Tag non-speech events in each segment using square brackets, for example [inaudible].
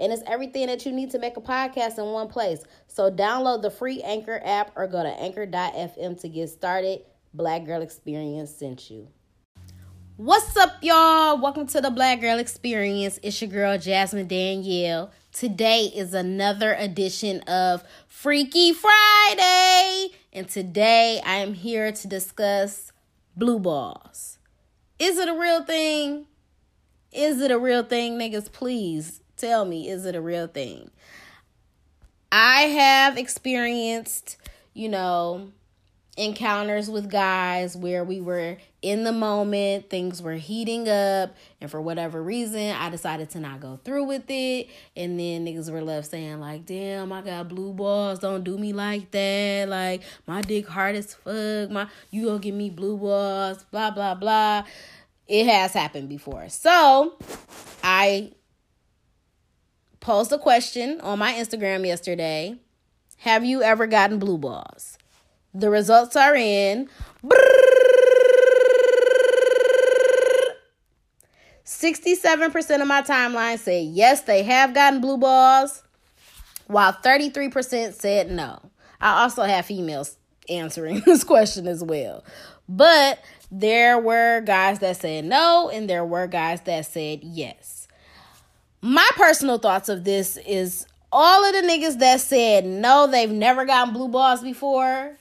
And it's everything that you need to make a podcast in one place. So download the free Anchor app or go to anchor.fm to get started. Black Girl Experience sent you. What's up, y'all? Welcome to the Black Girl Experience. It's your girl, Jasmine Danielle. Today is another edition of Freaky Friday. And today I am here to discuss blue balls. Is it a real thing? Is it a real thing, niggas? Please tell me, is it a real thing? I have experienced, you know, encounters with guys where we were in the moment, things were heating up, and for whatever reason, I decided to not go through with it. And then niggas were left saying, like, damn, I got blue balls, don't do me like that. Like, my dick hard as fuck, my you gonna give me blue balls, blah blah blah. It has happened before. So I posed a question on my Instagram yesterday. Have you ever gotten blue balls? The results are in. Sixty-seven percent of my timeline said yes, they have gotten blue balls, while thirty-three percent said no. I also have females answering [laughs] this question as well, but there were guys that said no, and there were guys that said yes. My personal thoughts of this is all of the niggas that said no, they've never gotten blue balls before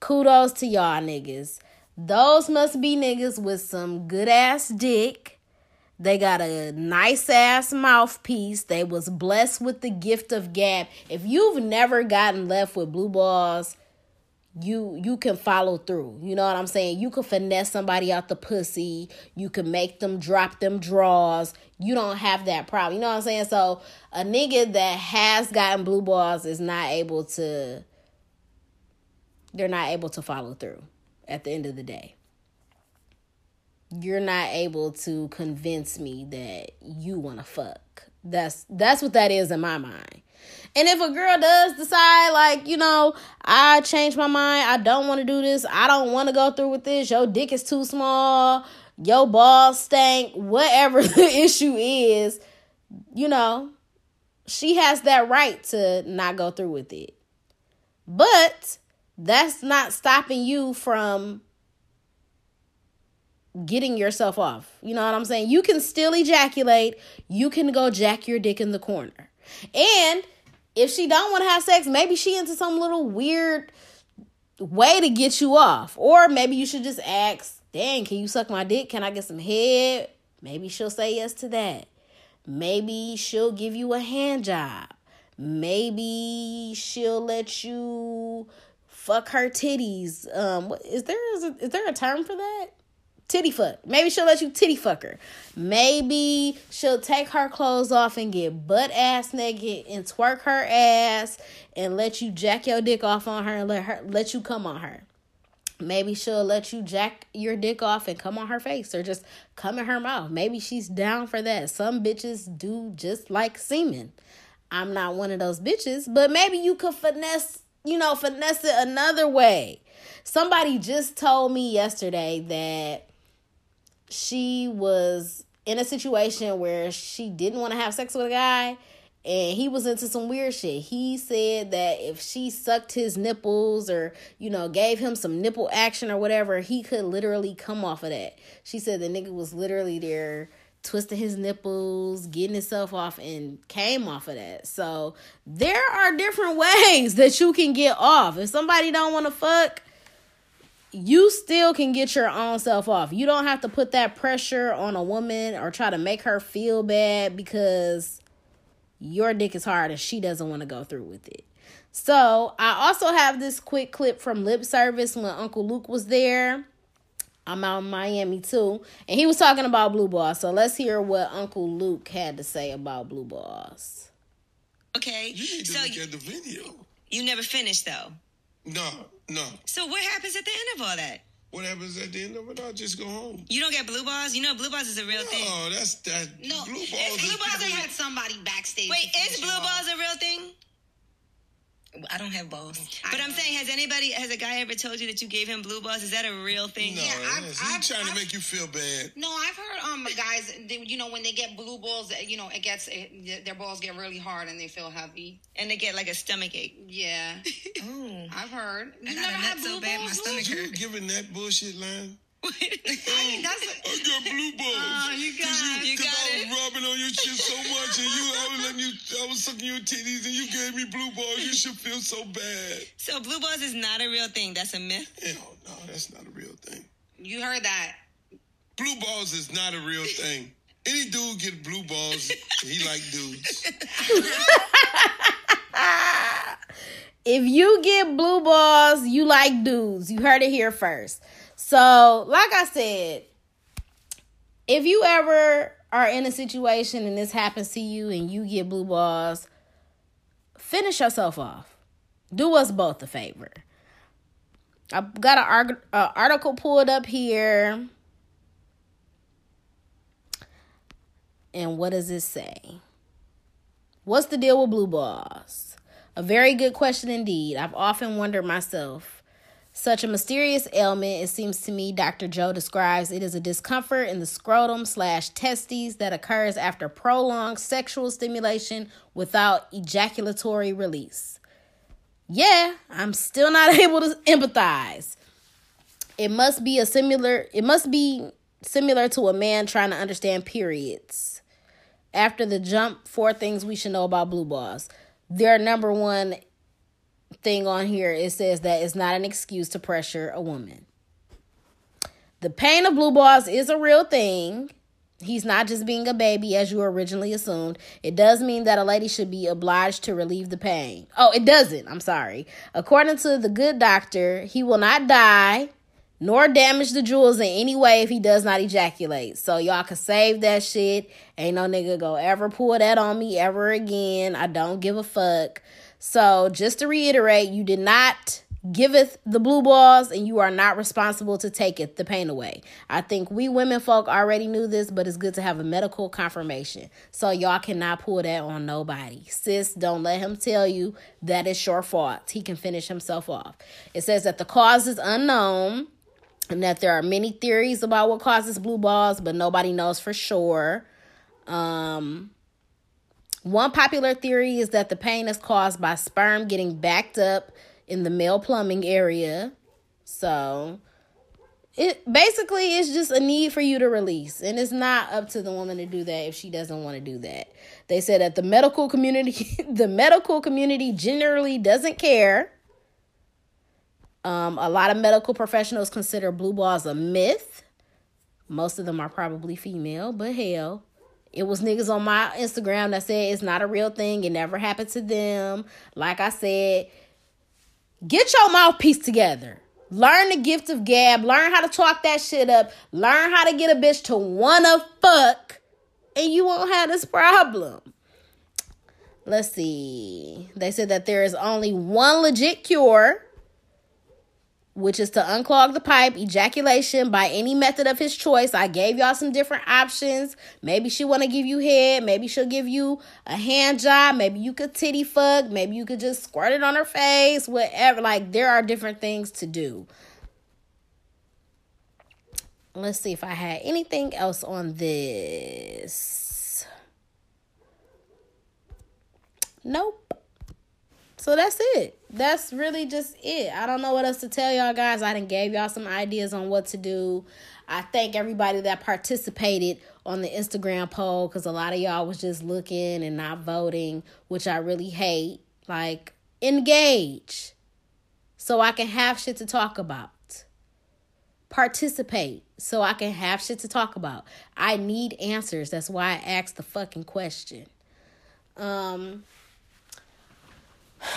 Kudos to y'all niggas. Those must be niggas with some good ass dick. They got a nice ass mouthpiece. They was blessed with the gift of gab. If you've never gotten left with blue balls, you you can follow through. You know what I'm saying? You can finesse somebody out the pussy. You can make them drop them draws. You don't have that problem. You know what I'm saying? So a nigga that has gotten blue balls is not able to they're not able to follow through at the end of the day. You're not able to convince me that you want to fuck. That's that's what that is in my mind. And if a girl does decide, like, you know, I changed my mind, I don't want to do this, I don't want to go through with this, your dick is too small, your balls stank, whatever [laughs] the issue is, you know, she has that right to not go through with it. But that's not stopping you from getting yourself off. You know what I'm saying? You can still ejaculate. You can go jack your dick in the corner. And if she don't want to have sex, maybe she into some little weird way to get you off. Or maybe you should just ask, dang, can you suck my dick? Can I get some head? Maybe she'll say yes to that. Maybe she'll give you a hand job. Maybe she'll let you fuck her titties. Um, is there is, is there a term for that? Titty fuck. Maybe she'll let you titty fuck her. Maybe she'll take her clothes off and get butt ass naked and twerk her ass and let you jack your dick off on her and let her let you come on her. Maybe she'll let you jack your dick off and come on her face or just come in her mouth. Maybe she's down for that. Some bitches do just like semen. I'm not one of those bitches, but maybe you could finesse you know, finesse it another way. Somebody just told me yesterday that she was in a situation where she didn't want to have sex with a guy and he was into some weird shit. He said that if she sucked his nipples or, you know, gave him some nipple action or whatever, he could literally come off of that. She said the nigga was literally there twisting his nipples, getting himself off, and came off of that. So there are different [laughs] ways that you can get off. If somebody don't want to fuck, you still can get your own self off. You don't have to put that pressure on a woman or try to make her feel bad because your dick is hard and she doesn't want to go through with it. So I also have this quick clip from lip service when Uncle Luke was there. I'm out in Miami too. And he was talking about blue balls. So let's hear what Uncle Luke had to say about blue balls. Okay. You need to so look you, at the video. you never finished though. No, no. So what happens at the end of all that? What happens at the end of it? I'll just go home. You don't get blue balls. You know, blue balls is a real thing. Oh, that's that. No, blue balls. blue balls. They had somebody backstage. Wait, is blue balls a real thing? I don't have balls. But I'm saying, has anybody, has a guy ever told you that you gave him blue balls? Is that a real thing? No, Yeah, I've- yes, I've- he's trying to I've- make you feel bad. No, I've heard um guys, they, you know, when they get blue balls, you know, it gets it, their balls get really hard and they feel heavy. And they get like a stomach ache. Yeah, Oh. [laughs] I've heard. You I got never a had nut so blue bad my balls, Lou? stomach You hurt. giving that bullshit line? I mean, that's [laughs] I got blue balls. Oh, you got Cause it. You cause got I it. was rubbing on your shit so much, and you, I was letting you, I was sucking your titties, and you gave me blue balls. You should feel so bad. So blue balls is not a real thing. That's a myth. Hell no, that's not a real thing. you heard that. Blue balls is not a real thing. Any dude get blue balls, he like dudes. [laughs] if you get blue balls, you like dudes. You heard it here first. So, like I said, if you ever are in a situation and this happens to you and you get blue balls, finish yourself off. Do us both a favor. I've got an article pulled up here. And what does it say? What's the deal with blue balls? A very good question indeed. I've often wondered myself. Such a mysterious ailment, it seems to me, Dr. Joe describes it as a discomfort in the scrotum slash testes that occurs after prolonged sexual stimulation without ejaculatory release. Yeah, I'm still not [laughs] able to empathize. It must be a similar it must be similar to a man trying to understand periods after the jump, four things we should know about blue balls. Their number one thing on here it says that it's not an excuse to pressure a woman. The pain of blue balls is a real thing. He's not just being a baby as you originally assumed. It does mean that a lady should be obliged to relieve the pain. Oh, it doesn't. I'm sorry. According to the good doctor, he will not die nor damage the jewels in any way if he does not ejaculate. So y'all can save that shit. Ain't no nigga go ever pull that on me ever again. I don't give a fuck. So just to reiterate, you did not giveth the blue balls and you are not responsible to take it the pain away. I think we women folk already knew this, but it's good to have a medical confirmation. So y'all cannot pull that on nobody. Sis, don't let him tell you that it's your fault. He can finish himself off. It says that the cause is unknown and that there are many theories about what causes blue balls, but nobody knows for sure. Um, one popular theory is that the pain is caused by sperm getting backed up in the male plumbing area. So, it basically is just a need for you to release, and it's not up to the woman to do that if she doesn't want to do that. They said that the medical community, [laughs] the medical community generally doesn't care. Um, a lot of medical professionals consider blue balls a myth. Most of them are probably female, but hell, it was niggas on my Instagram that said it's not a real thing. It never happened to them. Like I said, get your mouthpiece together. Learn the gift of gab. Learn how to talk that shit up. Learn how to get a bitch to wanna fuck, and you won't have this problem. Let's see. They said that there is only one legit cure which is to unclog the pipe, ejaculation by any method of his choice. I gave y'all some different options. Maybe she want to give you head. Maybe she'll give you a hand job. Maybe you could titty fuck. Maybe you could just squirt it on her face. Whatever. Like there are different things to do. Let's see if I had anything else on this. Nope. So that's it. That's really just it. I don't know what else to tell y'all guys. I didn't gave y'all some ideas on what to do. I thank everybody that participated on the Instagram poll because a lot of y'all was just looking and not voting, which I really hate. Like, engage so I can have shit to talk about. Participate so I can have shit to talk about. I need answers. That's why I asked the fucking question. Um,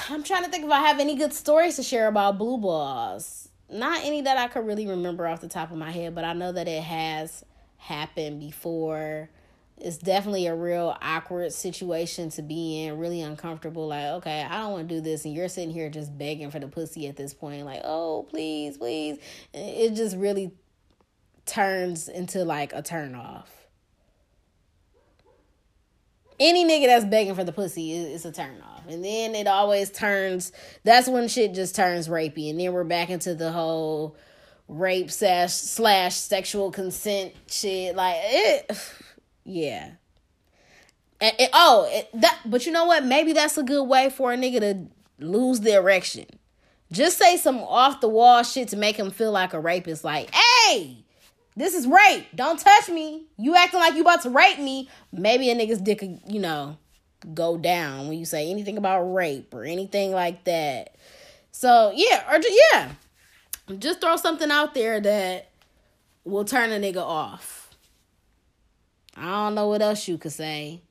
I'm trying to think if I have any good stories to share about blue balls. Not any that I could really remember off the top of my head, but I know that it has happened before. it's definitely a real awkward situation to be in, really uncomfortable. Like, okay, I don't want to do this, and you're sitting here just begging for the pussy at this point, like, oh, please, please. It just really turns into like a turn off. Any nigga that's begging for the pussy is, a turn off. And then it always turns, that's when shit just turns rapey. And then we're back into the whole rape slash, slash sexual consent shit. Like, it [sighs] yeah. And, oh, it, that. But you know what? Maybe that's a good way for a nigga to lose the erection. Just say some off the wall shit to make him feel like a rapist. Like, hey, this is rape. Don't touch me. You acting like you about to rape me. Maybe a nigga's dick, you know, go down when you say anything about rape or anything like that. So yeah, or yeah, just throw something out there that will turn a nigga off. I don't know what else you could say.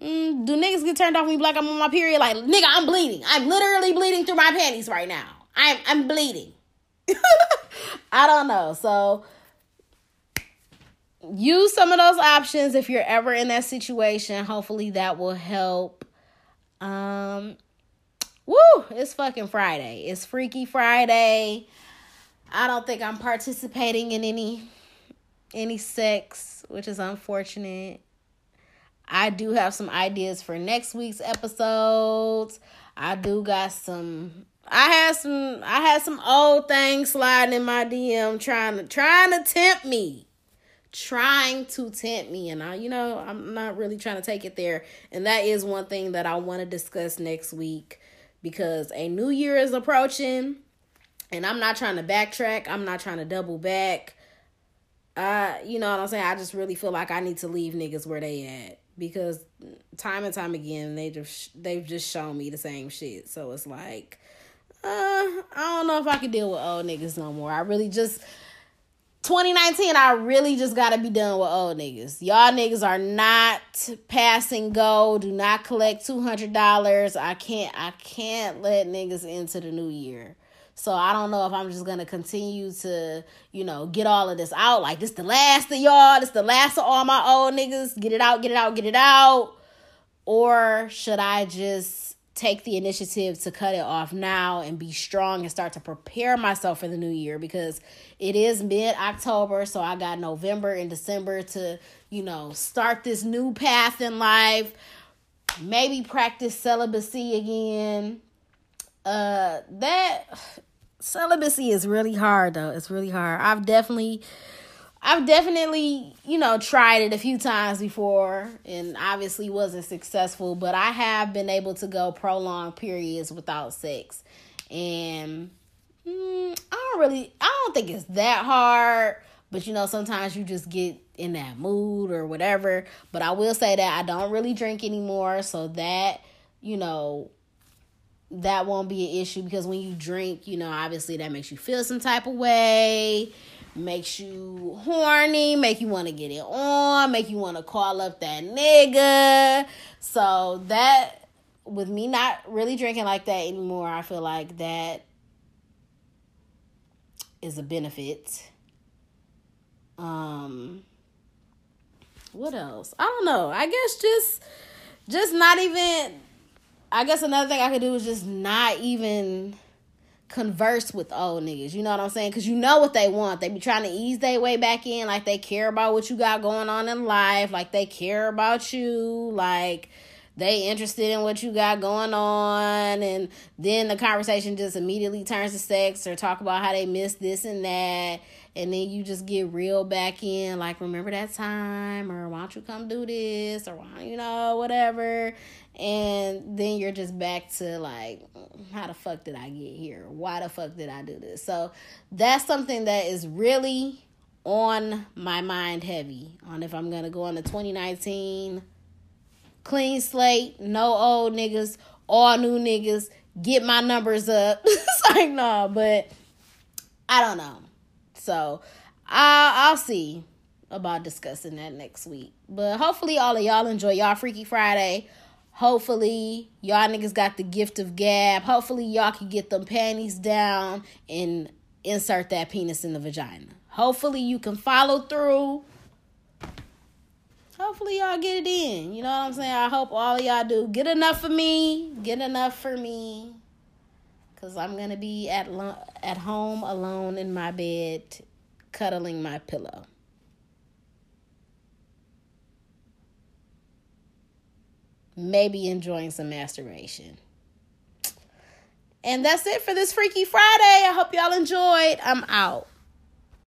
Mm, do niggas get turned off when you black? I'm on my period? Like, nigga, I'm bleeding. I'm literally bleeding through my panties right now. I'm I'm bleeding. [laughs] I don't know. So use some of those options if you're ever in that situation. Hopefully that will help. Um Woo! It's fucking Friday. It's Freaky Friday. I don't think I'm participating in any any sex, which is unfortunate. I do have some ideas for next week's episodes. I do got some I had some I had some old things sliding in my DM trying to trying to tempt me. Trying to tempt me and I you know, I'm not really trying to take it there. And that is one thing that I want to discuss next week because a new year is approaching and I'm not trying to backtrack. I'm not trying to double back. I, you know what I'm saying? I just really feel like I need to leave niggas where they at because time and time again they just they've just shown me the same shit. So it's like, uh, I don't know if I can deal with old niggas no more. I really just 2019, I really just gotta be done with old niggas. Y'all niggas are not passing go. Do not collect two hundred dollars. I can't. I can't let niggas into the new year. So I don't know if I'm just gonna continue to, you know, get all of this out. Like this the last of y'all, this the last of all my old niggas. Get it out, get it out, get it out. Or should I just take the initiative to cut it off now and be strong and start to prepare myself for the new year because it is mid October, so I got November and December to, you know, start this new path in life. Maybe practice celibacy again. Uh that [sighs] celibacy is really hard though. It's really hard. I've definitely I've definitely, you know, tried it a few times before and obviously wasn't successful, but I have been able to go prolonged periods without sex. And mm, I don't really I don't think it's that hard, but you know, sometimes you just get in that mood or whatever. But I will say that I don't really drink anymore, so that, you know, that won't be an issue because when you drink, you know, obviously that makes you feel some type of way, makes you horny, make you want to get it on, make you want to call up that nigga. So that with me not really drinking like that anymore, I feel like that is a benefit. Um what else? I don't know. I guess just just not even I guess another thing I could do is just not even converse with old niggas. You know what I'm saying? Because you know what they want. They be trying to ease their way back in, like they care about what you got going on in life, like they care about you, like they interested in what you got going on. And then the conversation just immediately turns to sex or talk about how they miss this and that. And then you just get real back in. Like remember that time? Or why don't you come do this? Or why you know whatever and then you're just back to like how the fuck did i get here? Why the fuck did i do this? So that's something that is really on my mind heavy on if i'm gonna go into 2019 clean slate no old niggas all new niggas get my numbers up. [laughs] It's like no but i don't know. So i'll, I'll see about discussing that next week. But hopefully all of y'all enjoy y'all freaky friday Hopefully, y'all niggas got the gift of gab. Hopefully, y'all can get them panties down and insert that penis in the vagina. Hopefully, you can follow through. hopefully y'all get it in. You know what I'm saying? I hope all y'all do. Get enough for me. Get enough for me. Cause I'm gonna be at lo- at home alone in my bed, cuddling my pillow. Maybe enjoying some masturbation. And that's it for this Freaky Friday. I hope y'all enjoyed. I'm out.